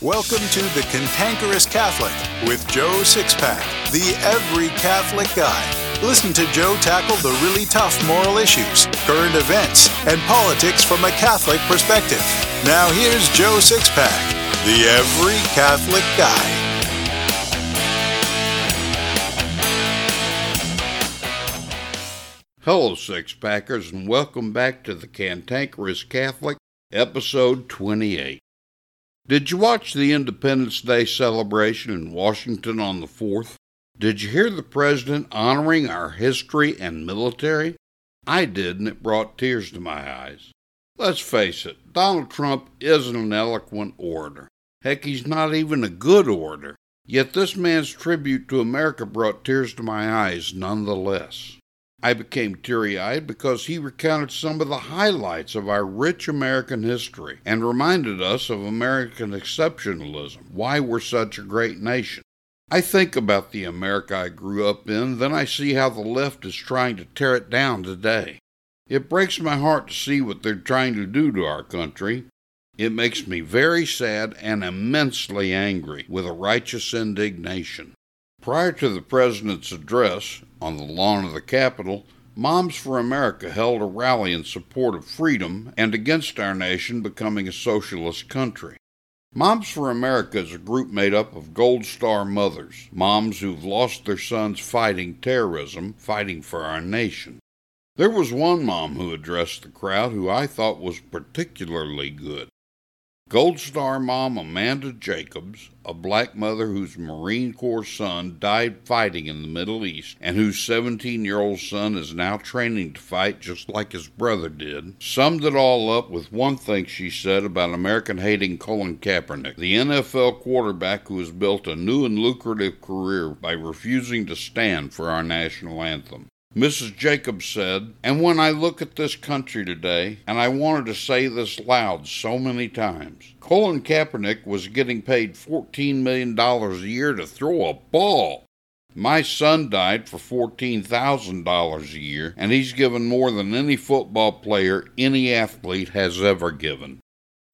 Welcome to The Cantankerous Catholic with Joe Sixpack, the every Catholic guy. Listen to Joe tackle the really tough moral issues, current events, and politics from a Catholic perspective. Now here's Joe Sixpack, the every Catholic guy. Hello, Sixpackers, and welcome back to the Cantankerous Catholic, episode 28. Did you watch the Independence Day celebration in Washington on the 4th? Did you hear the President honoring our history and military? I did, and it brought tears to my eyes. Let's face it, Donald Trump isn't an eloquent orator. Heck, he's not even a good orator. Yet this man's tribute to America brought tears to my eyes nonetheless. I became teary eyed because he recounted some of the highlights of our rich American history and reminded us of American exceptionalism, why we're such a great nation. I think about the America I grew up in, then I see how the left is trying to tear it down today. It breaks my heart to see what they're trying to do to our country. It makes me very sad and immensely angry with a righteous indignation. Prior to the President's address on the lawn of the Capitol, Moms for America held a rally in support of freedom and against our nation becoming a socialist country. Moms for America is a group made up of Gold Star mothers, moms who've lost their sons fighting terrorism, fighting for our nation. There was one mom who addressed the crowd who I thought was particularly good. Gold Star mom Amanda Jacobs, a black mother whose Marine Corps son died fighting in the Middle East and whose 17 year old son is now training to fight just like his brother did, summed it all up with one thing she said about American hating Colin Kaepernick, the NFL quarterback who has built a new and lucrative career by refusing to stand for our national anthem. Mrs. Jacobs said, And when I look at this country today, and I wanted to say this loud so many times, Colin Kaepernick was getting paid $14 million a year to throw a ball. My son died for $14,000 a year, and he's given more than any football player any athlete has ever given.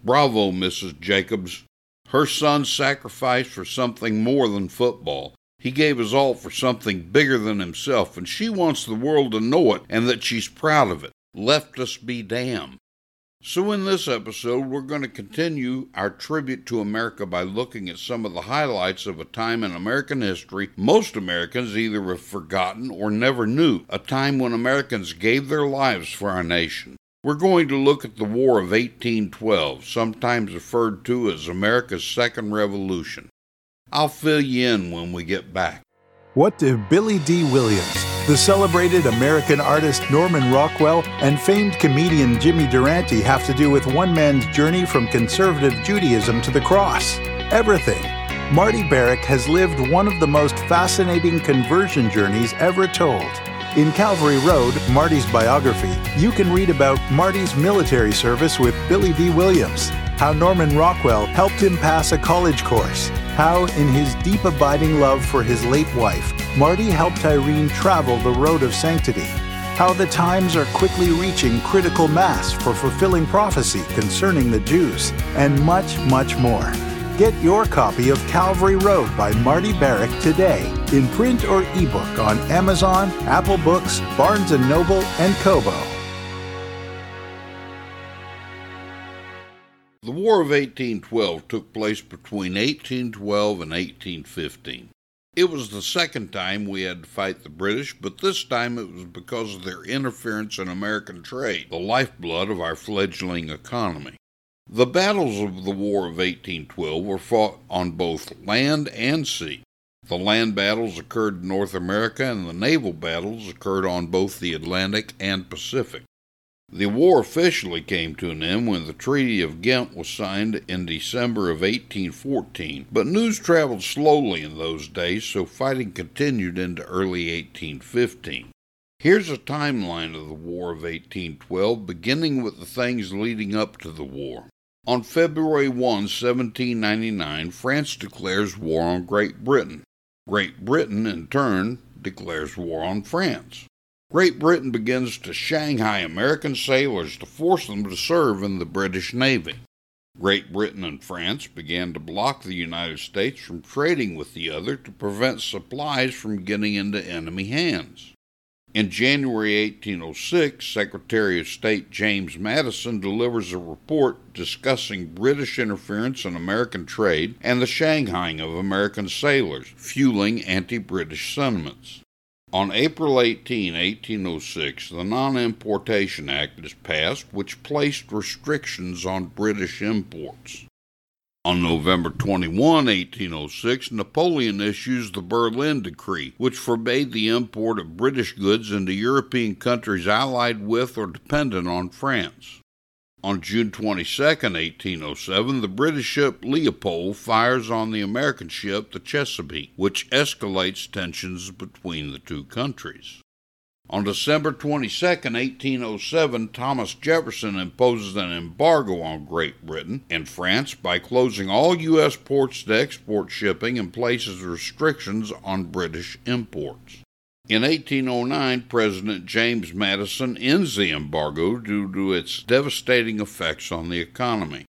Bravo, Mrs. Jacobs. Her son sacrificed for something more than football. He gave his all for something bigger than himself, and she wants the world to know it and that she's proud of it. Left us be damned. So, in this episode, we're going to continue our tribute to America by looking at some of the highlights of a time in American history most Americans either have forgotten or never knew, a time when Americans gave their lives for our nation. We're going to look at the War of 1812, sometimes referred to as America's Second Revolution. I'll fill you in when we get back. What do Billy Dee Williams, the celebrated American artist Norman Rockwell, and famed comedian Jimmy Durante have to do with one man's journey from conservative Judaism to the cross? Everything. Marty Barrick has lived one of the most fascinating conversion journeys ever told. In Calvary Road, Marty's biography, you can read about Marty's military service with Billy Dee Williams, how Norman Rockwell helped him pass a college course, how, in his deep abiding love for his late wife, Marty helped Irene travel the road of sanctity, how the times are quickly reaching critical mass for fulfilling prophecy concerning the Jews, and much, much more. Get your copy of Calvary Road by Marty Barrick today, in print or ebook on Amazon, Apple Books, Barnes & Noble, and Kobo. The War of 1812 took place between 1812 and 1815. It was the second time we had to fight the British, but this time it was because of their interference in American trade, the lifeblood of our fledgling economy. The battles of the War of 1812 were fought on both land and sea. The land battles occurred in North America, and the naval battles occurred on both the Atlantic and Pacific. The war officially came to an end when the Treaty of Ghent was signed in December of 1814, but news traveled slowly in those days, so fighting continued into early 1815. Here's a timeline of the War of 1812, beginning with the things leading up to the war. On February 1, 1799, France declares war on Great Britain. Great Britain, in turn, declares war on France. Great Britain begins to Shanghai American sailors to force them to serve in the British Navy. Great Britain and France began to block the United States from trading with the other to prevent supplies from getting into enemy hands. In January 1806, Secretary of State James Madison delivers a report discussing British interference in American trade and the shanghaiing of American sailors, fueling anti British sentiments. On April 18, 1806, the Non Importation Act is passed, which placed restrictions on British imports. On November 21, 1806, Napoleon issues the Berlin Decree, which forbade the import of British goods into European countries allied with or dependent on France. On June 22, 1807, the British ship Leopard fires on the American ship the Chesapeake, which escalates tensions between the two countries. On December 22, 1807, Thomas Jefferson imposes an embargo on Great Britain and France by closing all U.S. ports to export shipping and places restrictions on British imports. In 1809, President James Madison ends the embargo due to its devastating effects on the economy.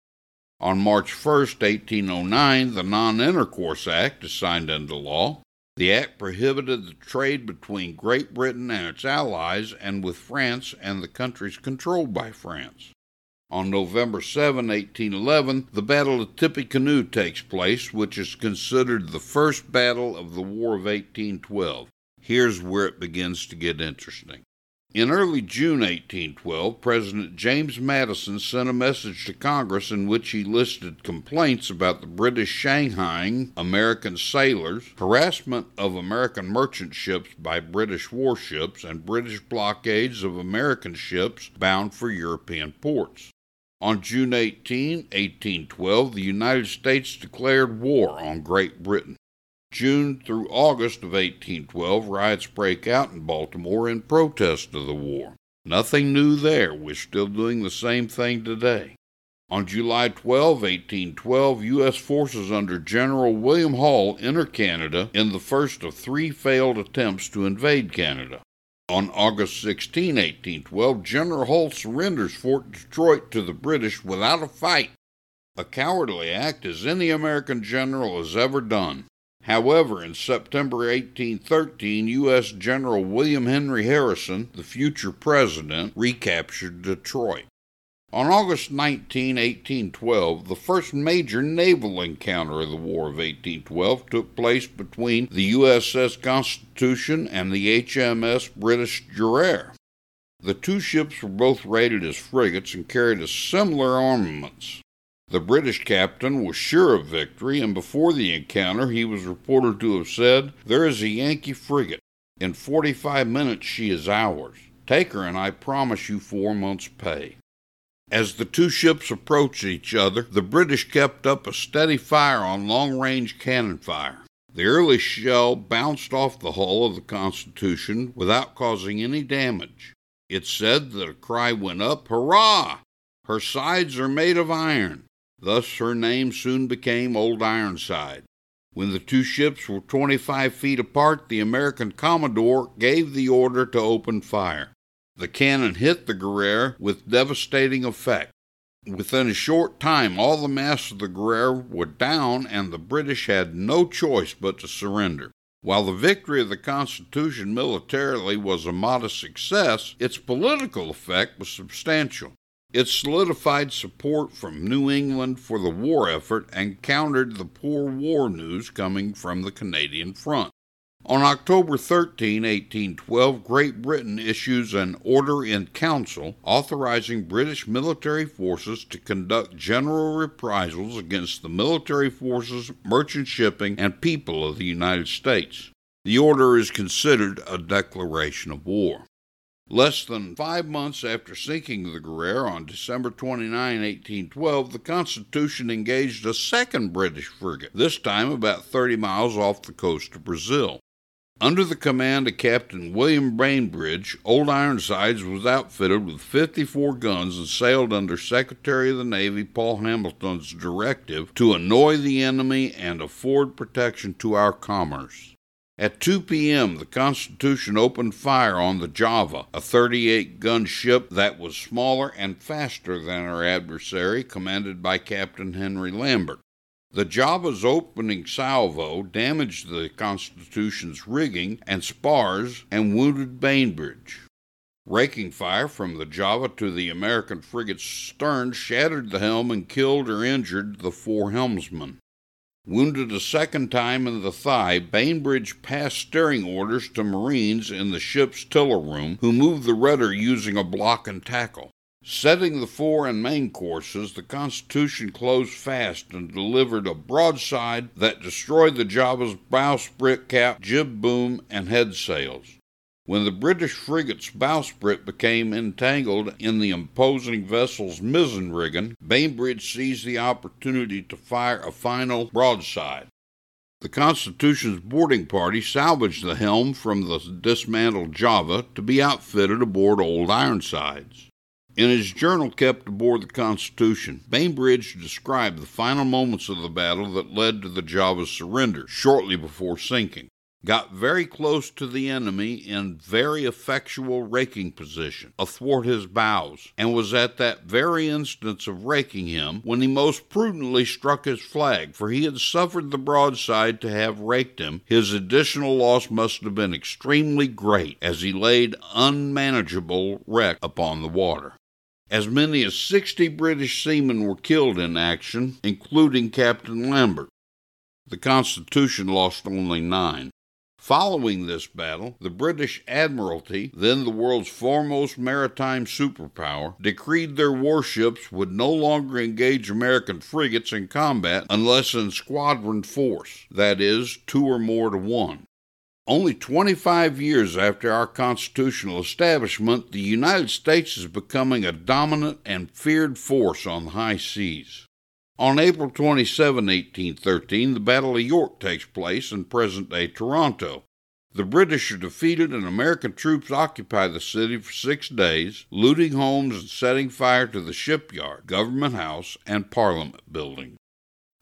On March 1, 1809, the Non Intercourse Act is signed into law. The act prohibited the trade between Great Britain and its allies and with France and the countries controlled by France. On November 7, 1811, the Battle of Tippecanoe takes place, which is considered the first battle of the War of 1812. Here's where it begins to get interesting. In early June 1812, President James Madison sent a message to Congress in which he listed complaints about the British shanghaiing American sailors, harassment of American merchant ships by British warships, and British blockades of American ships bound for European ports. On June 18, 1812, the United States declared war on Great Britain. June through August of 1812, riots break out in Baltimore in protest of the war. Nothing new there. We're still doing the same thing today. On July 12, 1812, U.S. forces under General William Hull enter Canada in the first of three failed attempts to invade Canada. On August 16, 1812, General Hull surrenders Fort Detroit to the British without a fight. A cowardly act as any American general has ever done. However, in September 1813, U.S. General William Henry Harrison, the future president, recaptured Detroit. On August 19, 1812, the first major naval encounter of the War of 1812 took place between the USS Constitution and the HMS British Guerriere. The two ships were both rated as frigates and carried a similar armaments. The British captain was sure of victory, and before the encounter he was reported to have said, There is a Yankee frigate. In 45 minutes she is ours. Take her, and I promise you four months' pay. As the two ships approached each other, the British kept up a steady fire on long range cannon fire. The early shell bounced off the hull of the Constitution without causing any damage. It said that a cry went up, Hurrah! Her sides are made of iron. Thus her name soon became Old Ironside. When the two ships were 25 feet apart, the American Commodore gave the order to open fire. The cannon hit the Guerriere with devastating effect. Within a short time, all the masts of the Guerriere were down, and the British had no choice but to surrender. While the victory of the Constitution militarily was a modest success, its political effect was substantial. It solidified support from New England for the war effort and countered the poor war news coming from the Canadian front. On October 13, 1812, Great Britain issues an order in council authorizing British military forces to conduct general reprisals against the military forces, merchant shipping, and people of the United States. The order is considered a declaration of war. Less than five months after sinking the Guerriere on December 29, 1812, the Constitution engaged a second British frigate, this time about 30 miles off the coast of Brazil. Under the command of Captain William Bainbridge, Old Ironsides was outfitted with 54 guns and sailed under Secretary of the Navy Paul Hamilton's directive to annoy the enemy and afford protection to our commerce. At 2 p.m., the Constitution opened fire on the Java, a 38 gun ship that was smaller and faster than her adversary, commanded by Captain Henry Lambert. The Java's opening salvo damaged the Constitution's rigging and spars and wounded Bainbridge. Raking fire from the Java to the American frigate's stern shattered the helm and killed or injured the four helmsmen. Wounded a second time in the thigh, Bainbridge passed steering orders to Marines in the ship's tiller room, who moved the rudder using a block and tackle. Setting the fore and main courses, the Constitution closed fast and delivered a broadside that destroyed the Java's bowsprit cap, jib boom, and head sails. When the British frigate's bowsprit became entangled in the imposing vessel's mizzen rigging, Bainbridge seized the opportunity to fire a final broadside. The Constitution's boarding party salvaged the helm from the dismantled Java to be outfitted aboard old Ironsides. In his journal kept aboard the Constitution, Bainbridge described the final moments of the battle that led to the Java's surrender shortly before sinking got very close to the enemy in very effectual raking position athwart his bows, and was at that very instance of raking him when he most prudently struck his flag, for he had suffered the broadside to have raked him. His additional loss must have been extremely great, as he laid unmanageable wreck upon the water. As many as sixty British seamen were killed in action, including Captain Lambert. The Constitution lost only nine. Following this battle, the British Admiralty, then the world's foremost maritime superpower, decreed their warships would no longer engage American frigates in combat unless in squadron force, that is, two or more to one. Only 25 years after our constitutional establishment, the United States is becoming a dominant and feared force on the high seas. On April 27, 1813, the Battle of York takes place in present day Toronto. The British are defeated and American troops occupy the city for six days, looting homes and setting fire to the shipyard, government house, and parliament building.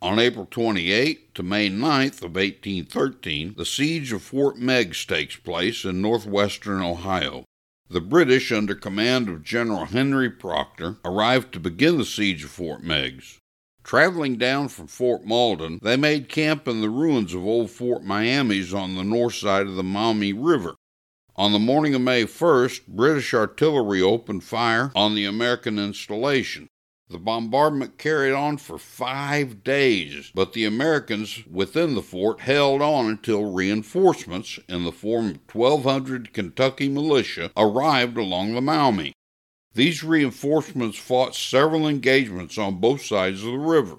On April 28 to May 9th of 1813, the siege of Fort Meigs takes place in northwestern Ohio. The British, under command of General Henry Proctor, arrive to begin the siege of Fort Meigs. Traveling down from Fort Malden, they made camp in the ruins of old Fort Miamis on the north side of the Maumee River. On the morning of May 1st, British artillery opened fire on the American installation. The bombardment carried on for five days, but the Americans within the fort held on until reinforcements, in the form of 1,200 Kentucky militia, arrived along the Maumee. These reinforcements fought several engagements on both sides of the river.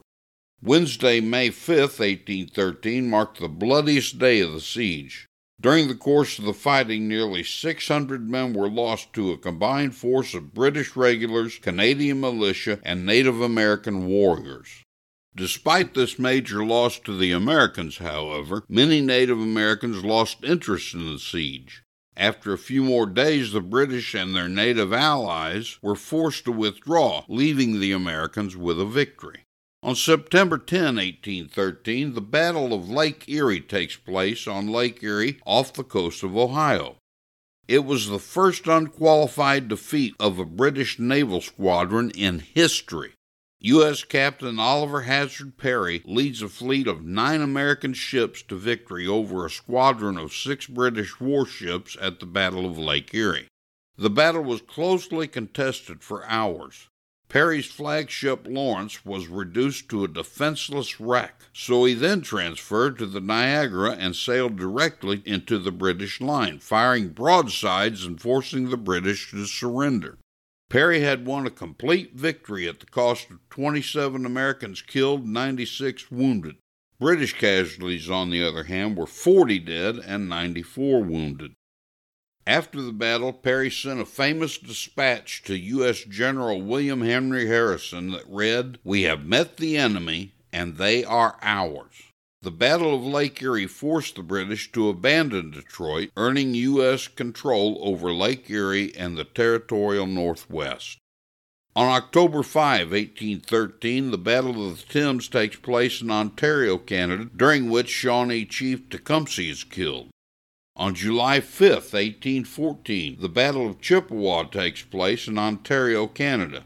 Wednesday, May 5, 1813, marked the bloodiest day of the siege. During the course of the fighting, nearly 600 men were lost to a combined force of British regulars, Canadian militia, and Native American warriors. Despite this major loss to the Americans, however, many Native Americans lost interest in the siege. After a few more days, the British and their native allies were forced to withdraw, leaving the Americans with a victory. On September 10, 1813, the Battle of Lake Erie takes place on Lake Erie off the coast of Ohio. It was the first unqualified defeat of a British naval squadron in history. U.S. Captain Oliver Hazard Perry leads a fleet of nine American ships to victory over a squadron of six British warships at the Battle of Lake Erie. The battle was closely contested for hours. Perry's flagship Lawrence was reduced to a defenseless wreck, so he then transferred to the Niagara and sailed directly into the British line, firing broadsides and forcing the British to surrender. Perry had won a complete victory at the cost of 27 Americans killed, 96 wounded. British casualties, on the other hand, were 40 dead and 94 wounded. After the battle, Perry sent a famous dispatch to U.S. General William Henry Harrison that read, We have met the enemy, and they are ours. The Battle of Lake Erie forced the British to abandon Detroit, earning U.S. control over Lake Erie and the territorial Northwest. On October 5, 1813, the Battle of the Thames takes place in Ontario, Canada, during which Shawnee Chief Tecumseh is killed. On July 5, 1814, the Battle of Chippewa takes place in Ontario, Canada.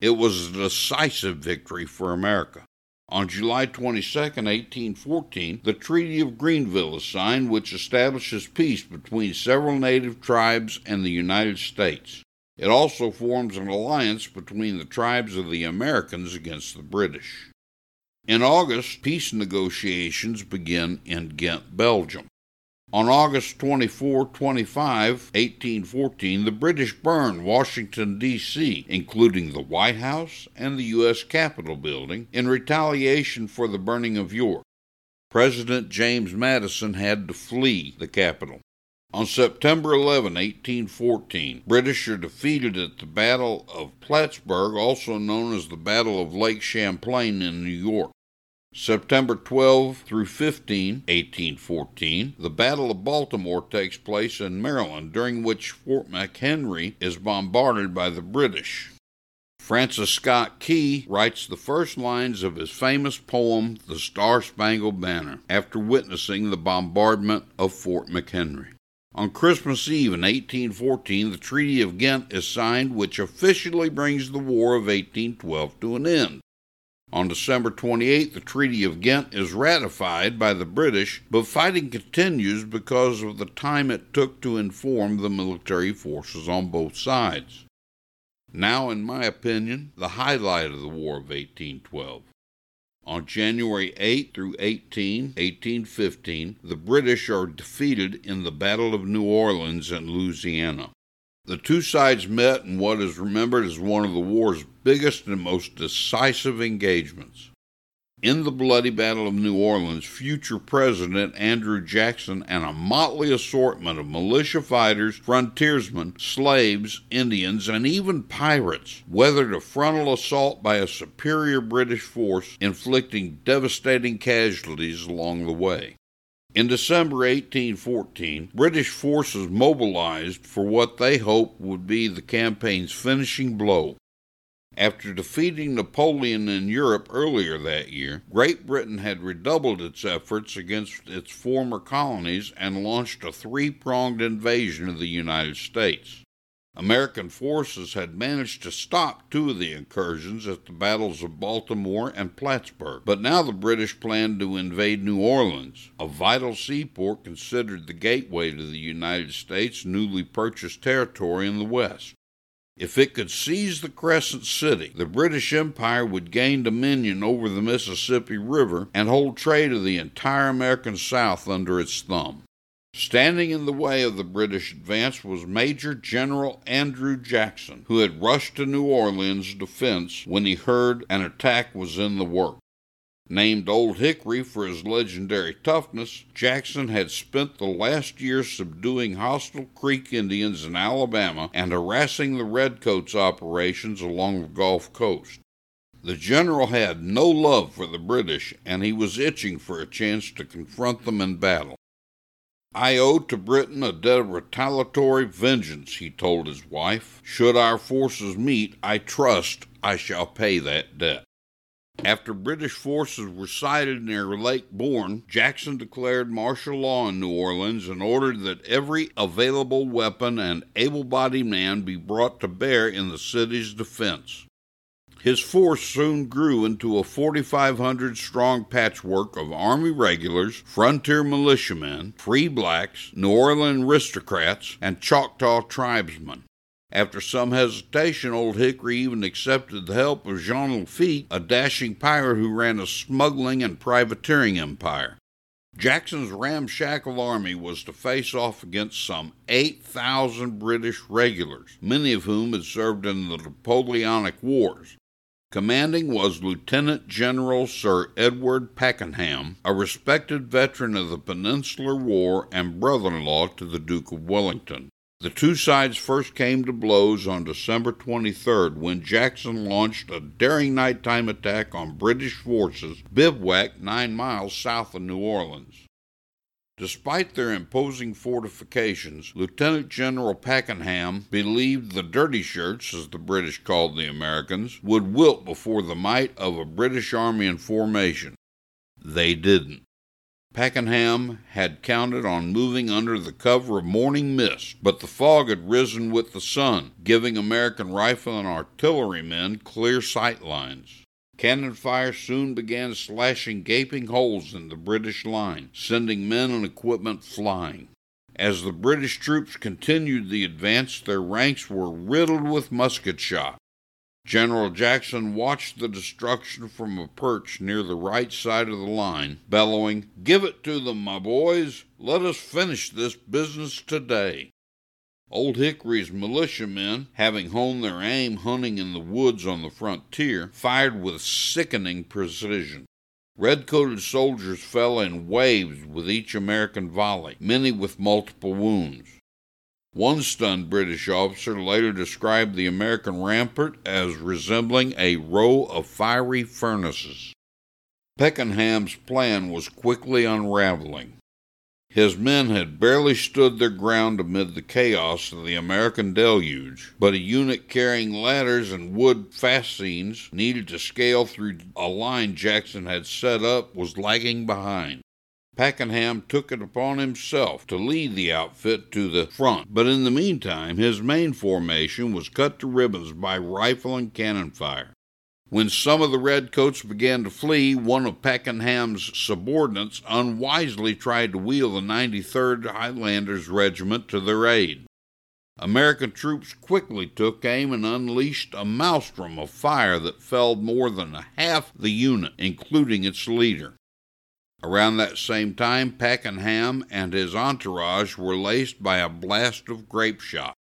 It was a decisive victory for America. On July 22, 1814, the Treaty of Greenville is signed, which establishes peace between several native tribes and the United States. It also forms an alliance between the tribes of the Americans against the British. In August, peace negotiations begin in Ghent, Belgium. On August 24 25, 1814, the British burn Washington, D.C., including the White House and the U.S. Capitol building, in retaliation for the burning of York. President James Madison had to flee the capital. On September 11, 1814, British are defeated at the Battle of Plattsburgh, also known as the Battle of Lake Champlain in New York. September 12 through 15, 1814, the Battle of Baltimore takes place in Maryland, during which Fort McHenry is bombarded by the British. Francis Scott Key writes the first lines of his famous poem, The Star Spangled Banner, after witnessing the bombardment of Fort McHenry. On Christmas Eve in 1814, the Treaty of Ghent is signed, which officially brings the War of 1812 to an end. On December 28, the Treaty of Ghent is ratified by the British, but fighting continues because of the time it took to inform the military forces on both sides. Now, in my opinion, the highlight of the War of 1812. On January 8 through 18, 1815, the British are defeated in the Battle of New Orleans in Louisiana. The two sides met in what is remembered as one of the war's biggest and most decisive engagements. In the bloody Battle of New Orleans, future President Andrew Jackson and a motley assortment of militia fighters, frontiersmen, slaves, Indians, and even pirates weathered a frontal assault by a superior British force, inflicting devastating casualties along the way. In December 1814, British forces mobilized for what they hoped would be the campaign's finishing blow. After defeating Napoleon in Europe earlier that year, Great Britain had redoubled its efforts against its former colonies and launched a three pronged invasion of the United States. American forces had managed to stop two of the incursions at the battles of Baltimore and Plattsburgh, but now the British planned to invade New Orleans, a vital seaport considered the gateway to the United States' newly purchased territory in the West. If it could seize the Crescent City, the British Empire would gain dominion over the Mississippi River and hold trade of the entire American South under its thumb. Standing in the way of the British advance was Major General Andrew Jackson, who had rushed to New Orleans' defense when he heard an attack was in the works. Named Old Hickory for his legendary toughness, Jackson had spent the last year subduing hostile Creek Indians in Alabama and harassing the Redcoats operations along the Gulf Coast. The general had no love for the British, and he was itching for a chance to confront them in battle. I owe to Britain a debt of retaliatory vengeance, he told his wife. Should our forces meet, I trust I shall pay that debt. After British forces were sighted near Lake Borgne, Jackson declared martial law in New Orleans and ordered that every available weapon and able bodied man be brought to bear in the city's defense. His force soon grew into a 4,500 strong patchwork of Army regulars, frontier militiamen, free blacks, New Orleans aristocrats, and Choctaw tribesmen. After some hesitation, Old Hickory even accepted the help of Jean Lafitte, a dashing pirate who ran a smuggling and privateering empire. Jackson's ramshackle army was to face off against some 8,000 British regulars, many of whom had served in the Napoleonic Wars. Commanding was Lieutenant General Sir Edward Pakenham, a respected veteran of the Peninsular War and brother in law to the Duke of Wellington. The two sides first came to blows on December 23rd when Jackson launched a daring nighttime attack on British forces bivouacked nine miles south of New Orleans. Despite their imposing fortifications, Lieutenant General Pakenham believed the dirty shirts, as the British called the Americans, would wilt before the might of a British army in formation. They didn't. Pakenham had counted on moving under the cover of morning mist, but the fog had risen with the sun, giving American rifle and artillerymen clear sight lines. Cannon fire soon began slashing gaping holes in the British line, sending men and equipment flying. As the British troops continued the advance, their ranks were riddled with musket shot. General Jackson watched the destruction from a perch near the right side of the line, bellowing, Give it to them, my boys! Let us finish this business today. Old Hickory's militiamen, having honed their aim hunting in the woods on the frontier, fired with sickening precision. Red coated soldiers fell in waves with each American volley, many with multiple wounds. One stunned British officer later described the American rampart as resembling a row of fiery furnaces. Pakenham's plan was quickly unraveling. His men had barely stood their ground amid the chaos of the American deluge, but a unit carrying ladders and wood fascines needed to scale through a line Jackson had set up was lagging behind. Pakenham took it upon himself to lead the outfit to the front, but in the meantime his main formation was cut to ribbons by rifle and cannon fire. When some of the redcoats began to flee, one of Pakenham's subordinates unwisely tried to wheel the 93rd Highlanders Regiment to their aid. American troops quickly took aim and unleashed a maelstrom of fire that felled more than half the unit, including its leader. Around that same time, Pakenham and his entourage were laced by a blast of grape shot.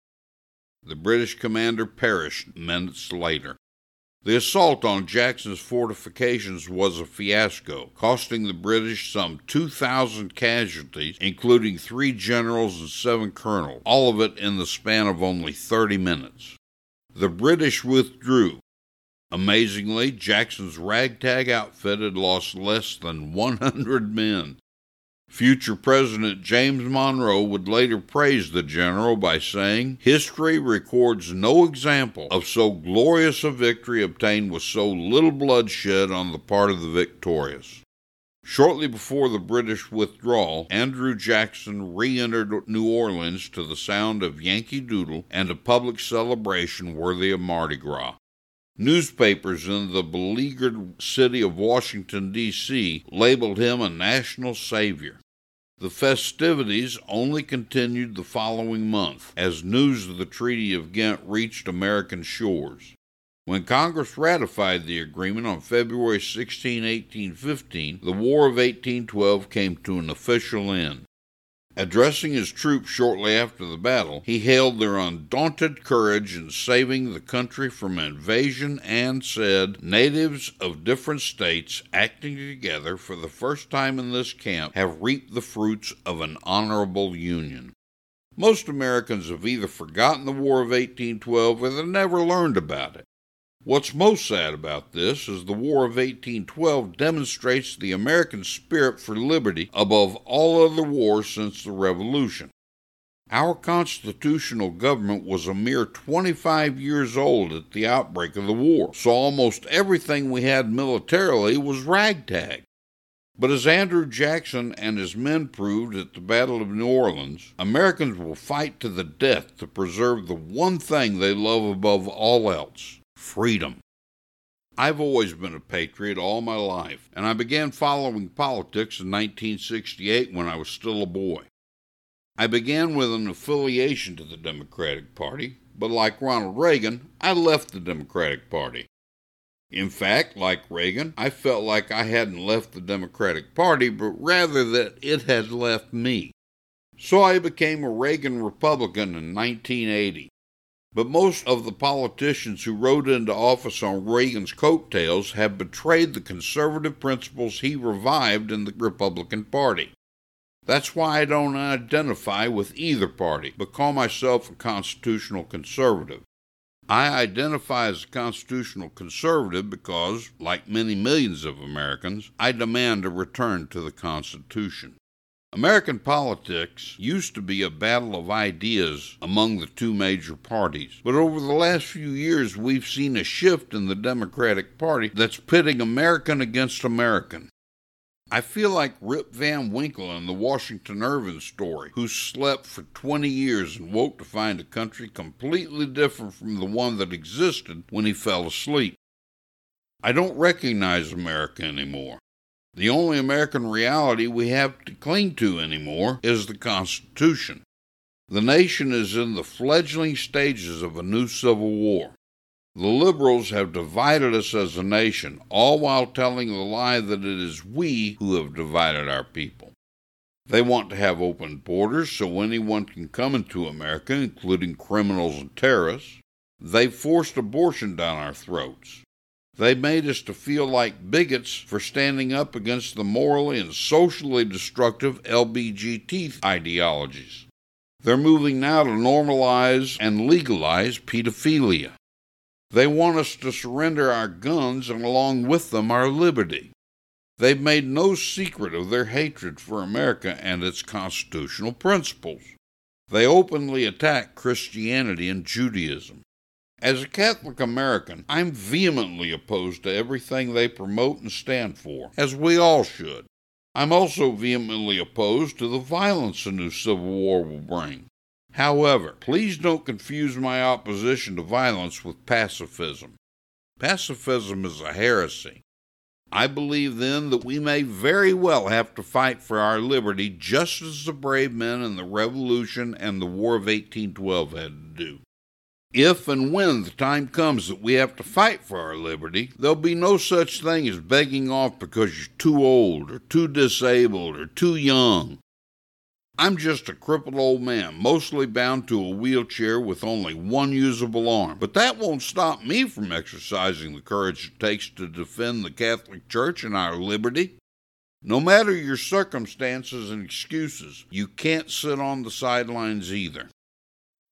The British commander perished minutes later. The assault on Jackson's fortifications was a fiasco, costing the British some 2,000 casualties, including three generals and seven colonels, all of it in the span of only 30 minutes. The British withdrew, Amazingly, Jackson's ragtag outfit had lost less than 100 men. Future President James Monroe would later praise the general by saying, History records no example of so glorious a victory obtained with so little bloodshed on the part of the victorious. Shortly before the British withdrawal, Andrew Jackson re entered New Orleans to the sound of Yankee Doodle and a public celebration worthy of Mardi Gras. Newspapers in the beleaguered city of Washington, D.C., labeled him a national savior. The festivities only continued the following month as news of the Treaty of Ghent reached American shores. When Congress ratified the agreement on February 16, 1815, the War of 1812 came to an official end. Addressing his troops shortly after the battle, he hailed their undaunted courage in saving the country from invasion and said, Natives of different states acting together for the first time in this camp have reaped the fruits of an honorable union. Most Americans have either forgotten the War of 1812 or they never learned about it. What's most sad about this is the War of 1812 demonstrates the American spirit for liberty above all other wars since the Revolution. Our constitutional government was a mere 25 years old at the outbreak of the war, so almost everything we had militarily was ragtag. But as Andrew Jackson and his men proved at the Battle of New Orleans, Americans will fight to the death to preserve the one thing they love above all else freedom. I've always been a patriot all my life, and I began following politics in 1968 when I was still a boy. I began with an affiliation to the Democratic Party, but like Ronald Reagan, I left the Democratic Party. In fact, like Reagan, I felt like I hadn't left the Democratic Party, but rather that it had left me. So I became a Reagan Republican in 1980. But most of the politicians who rode into office on Reagan's coattails have betrayed the conservative principles he revived in the Republican Party. That's why I don't identify with either party, but call myself a constitutional conservative. I identify as a constitutional conservative because, like many millions of Americans, I demand a return to the Constitution. American politics used to be a battle of ideas among the two major parties, but over the last few years we've seen a shift in the Democratic Party that's pitting American against American. I feel like Rip Van Winkle in the Washington Irving story, who slept for 20 years and woke to find a country completely different from the one that existed when he fell asleep. I don't recognize America anymore. The only American reality we have to cling to anymore is the Constitution. The nation is in the fledgling stages of a new civil war. The liberals have divided us as a nation, all while telling the lie that it is we who have divided our people. They want to have open borders so anyone can come into America, including criminals and terrorists. They've forced abortion down our throats. They made us to feel like bigots for standing up against the morally and socially destructive LBGT ideologies. They're moving now to normalize and legalize pedophilia. They want us to surrender our guns and along with them our liberty. They've made no secret of their hatred for America and its constitutional principles. They openly attack Christianity and Judaism. As a Catholic American, I'm vehemently opposed to everything they promote and stand for, as we all should. I'm also vehemently opposed to the violence a new civil war will bring. However, please don't confuse my opposition to violence with pacifism. Pacifism is a heresy. I believe then that we may very well have to fight for our liberty just as the brave men in the Revolution and the War of 1812 had to do. If and when the time comes that we have to fight for our liberty, there'll be no such thing as begging off because you're too old or too disabled or too young. I'm just a crippled old man, mostly bound to a wheelchair with only one usable arm. But that won't stop me from exercising the courage it takes to defend the Catholic Church and our liberty. No matter your circumstances and excuses, you can't sit on the sidelines either.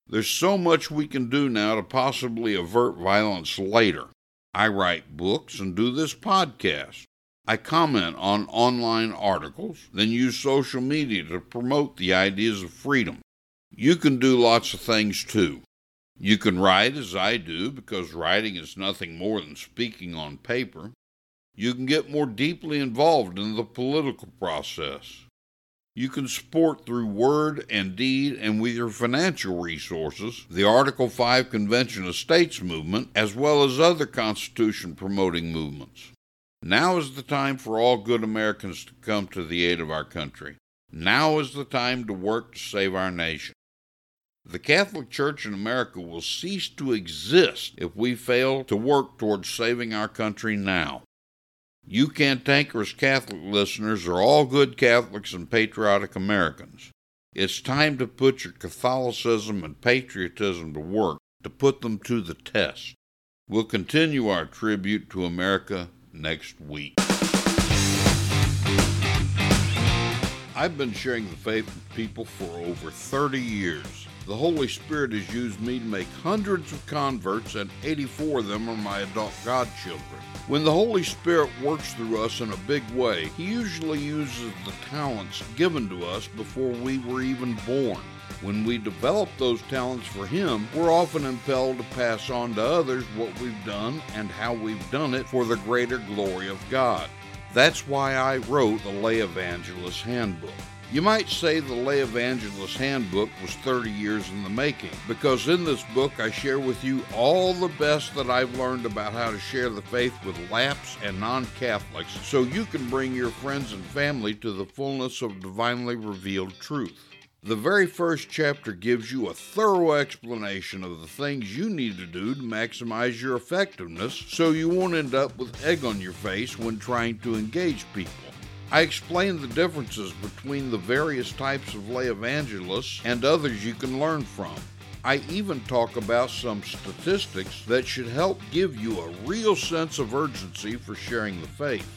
There's so much we can do now to possibly avert violence later. I write books and do this podcast. I comment on online articles, then use social media to promote the ideas of freedom. You can do lots of things too. You can write as I do because writing is nothing more than speaking on paper. You can get more deeply involved in the political process. You can support through word and deed and with your financial resources the Article 5 Convention of States movement as well as other Constitution promoting movements. Now is the time for all good Americans to come to the aid of our country. Now is the time to work to save our nation. The Catholic Church in America will cease to exist if we fail to work towards saving our country now. You cantankerous Catholic listeners are all good Catholics and patriotic Americans. It's time to put your Catholicism and patriotism to work, to put them to the test. We'll continue our tribute to America next week. I've been sharing the faith with people for over 30 years. The Holy Spirit has used me to make hundreds of converts, and 84 of them are my adult godchildren. When the Holy Spirit works through us in a big way, He usually uses the talents given to us before we were even born. When we develop those talents for Him, we're often impelled to pass on to others what we've done and how we've done it for the greater glory of God. That's why I wrote the Lay Evangelist Handbook. You might say the Lay Evangelist Handbook was 30 years in the making, because in this book I share with you all the best that I've learned about how to share the faith with laps and non Catholics so you can bring your friends and family to the fullness of divinely revealed truth. The very first chapter gives you a thorough explanation of the things you need to do to maximize your effectiveness so you won't end up with egg on your face when trying to engage people. I explain the differences between the various types of lay evangelists and others you can learn from. I even talk about some statistics that should help give you a real sense of urgency for sharing the faith.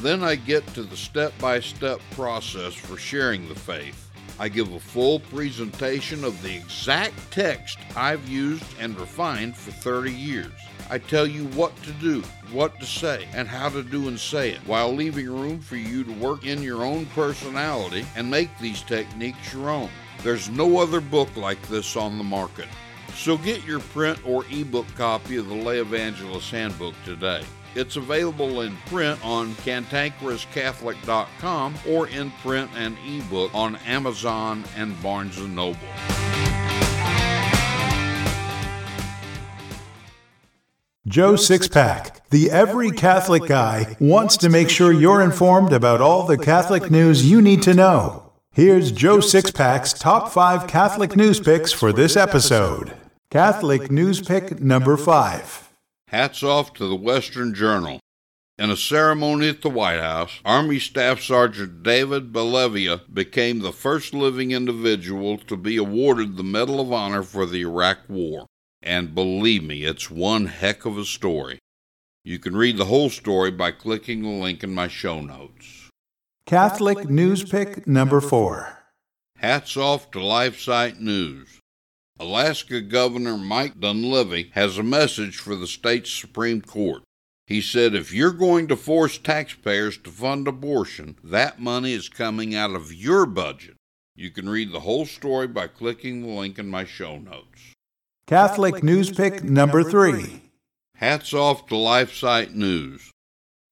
Then I get to the step by step process for sharing the faith. I give a full presentation of the exact text I've used and refined for 30 years. I tell you what to do, what to say, and how to do and say it, while leaving room for you to work in your own personality and make these techniques your own. There's no other book like this on the market. So get your print or ebook copy of the Lay Evangelist Handbook today. It's available in print on cantankerouscatholic.com or in print and ebook on Amazon and Barnes & Noble. Joe Sixpack, the every Catholic guy, wants to make sure you're informed about all the Catholic news you need to know. Here's Joe Sixpack's top five Catholic news picks for this episode. Catholic news pick number five. Hats off to the Western Journal. In a ceremony at the White House, Army Staff Sergeant David Bellavia became the first living individual to be awarded the Medal of Honor for the Iraq War. And believe me, it's one heck of a story. You can read the whole story by clicking the link in my show notes. Catholic news pick number four. Hats off to LifeSite News. Alaska Governor Mike Dunleavy has a message for the state's Supreme Court. He said if you're going to force taxpayers to fund abortion, that money is coming out of your budget. You can read the whole story by clicking the link in my show notes. Catholic news pick number three. Hats off to LifeSite News.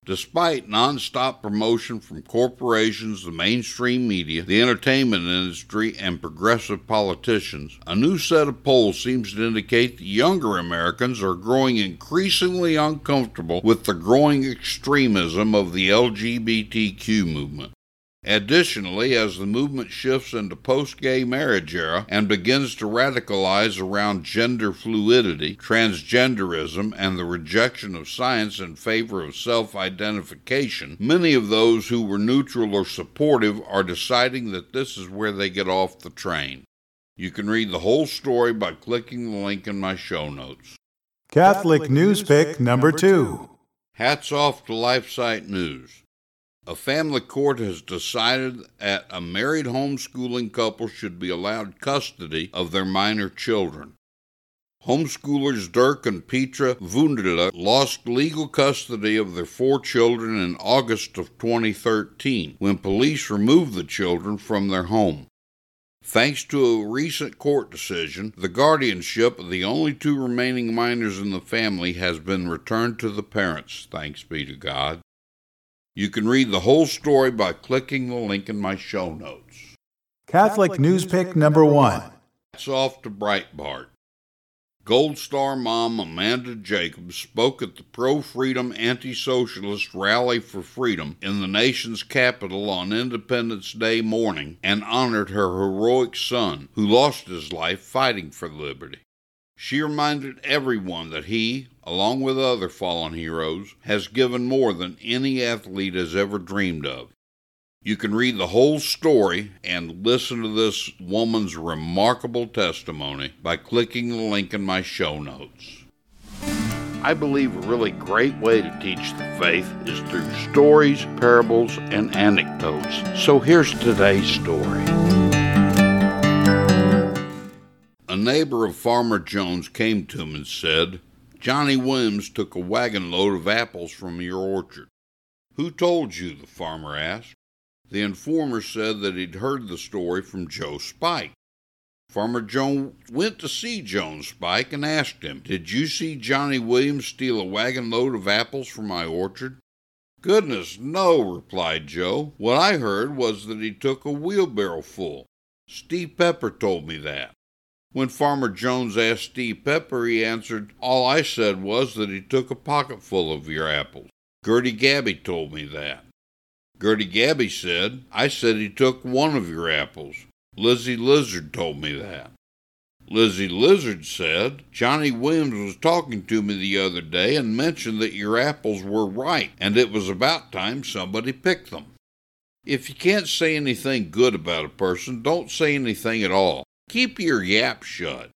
Despite nonstop promotion from corporations, the mainstream media, the entertainment industry, and progressive politicians, a new set of polls seems to indicate that younger Americans are growing increasingly uncomfortable with the growing extremism of the LGBTQ movement. Additionally, as the movement shifts into post gay marriage era and begins to radicalize around gender fluidity, transgenderism, and the rejection of science in favor of self identification, many of those who were neutral or supportive are deciding that this is where they get off the train. You can read the whole story by clicking the link in my show notes. Catholic news pick number two. Hats off to LifeSite News. A family court has decided that a married homeschooling couple should be allowed custody of their minor children. Homeschoolers Dirk and Petra Wunderlich lost legal custody of their four children in August of 2013 when police removed the children from their home. Thanks to a recent court decision, the guardianship of the only two remaining minors in the family has been returned to the parents, thanks be to God. You can read the whole story by clicking the link in my show notes. Catholic news pick number one. Hats off to Breitbart. Gold Star mom Amanda Jacobs spoke at the pro freedom anti socialist Rally for Freedom in the nation's capital on Independence Day morning and honored her heroic son, who lost his life fighting for liberty. She reminded everyone that he, along with other fallen heroes, has given more than any athlete has ever dreamed of. You can read the whole story and listen to this woman's remarkable testimony by clicking the link in my show notes. I believe a really great way to teach the faith is through stories, parables, and anecdotes. So here's today's story. A neighbor of Farmer Jones came to him and said, Johnny Williams took a wagon load of apples from your orchard. Who told you? the farmer asked. The informer said that he'd heard the story from Joe Spike. Farmer Jones went to see Jones Spike and asked him, Did you see Johnny Williams steal a wagon load of apples from my orchard? Goodness, no, replied Joe. What I heard was that he took a wheelbarrow full. Steve Pepper told me that. When Farmer Jones asked Steve Pepper, he answered, All I said was that he took a pocketful of your apples. Gertie Gabby told me that. Gertie Gabby said, I said he took one of your apples. Lizzie Lizard told me that. Lizzie Lizard said, Johnny Williams was talking to me the other day and mentioned that your apples were ripe and it was about time somebody picked them. If you can't say anything good about a person, don't say anything at all. Keep your yap shut.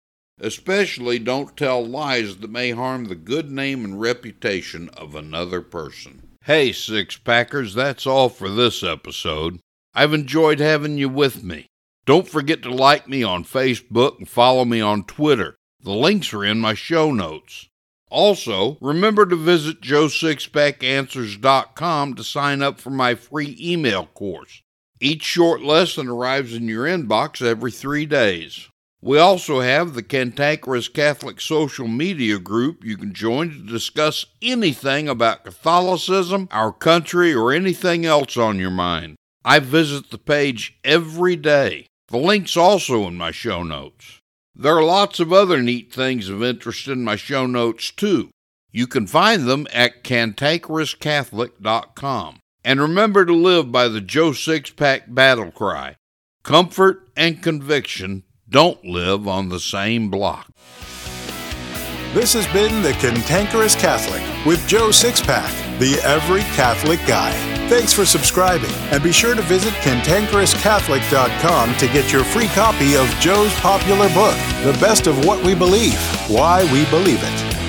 Especially don't tell lies that may harm the good name and reputation of another person. Hey, Six Packers, that's all for this episode. I've enjoyed having you with me. Don't forget to like me on Facebook and follow me on Twitter. The links are in my show notes. Also, remember to visit joesixpackanswers.com to sign up for my free email course. Each short lesson arrives in your inbox every three days. We also have the Cantankerous Catholic social media group you can join to discuss anything about Catholicism, our country, or anything else on your mind. I visit the page every day. The link's also in my show notes. There are lots of other neat things of interest in my show notes, too. You can find them at cantankerouscatholic.com. And remember to live by the Joe Sixpack battle cry comfort and conviction don't live on the same block. This has been The Cantankerous Catholic with Joe Sixpack, the every Catholic guy. Thanks for subscribing, and be sure to visit cantankerouscatholic.com to get your free copy of Joe's popular book, The Best of What We Believe Why We Believe It.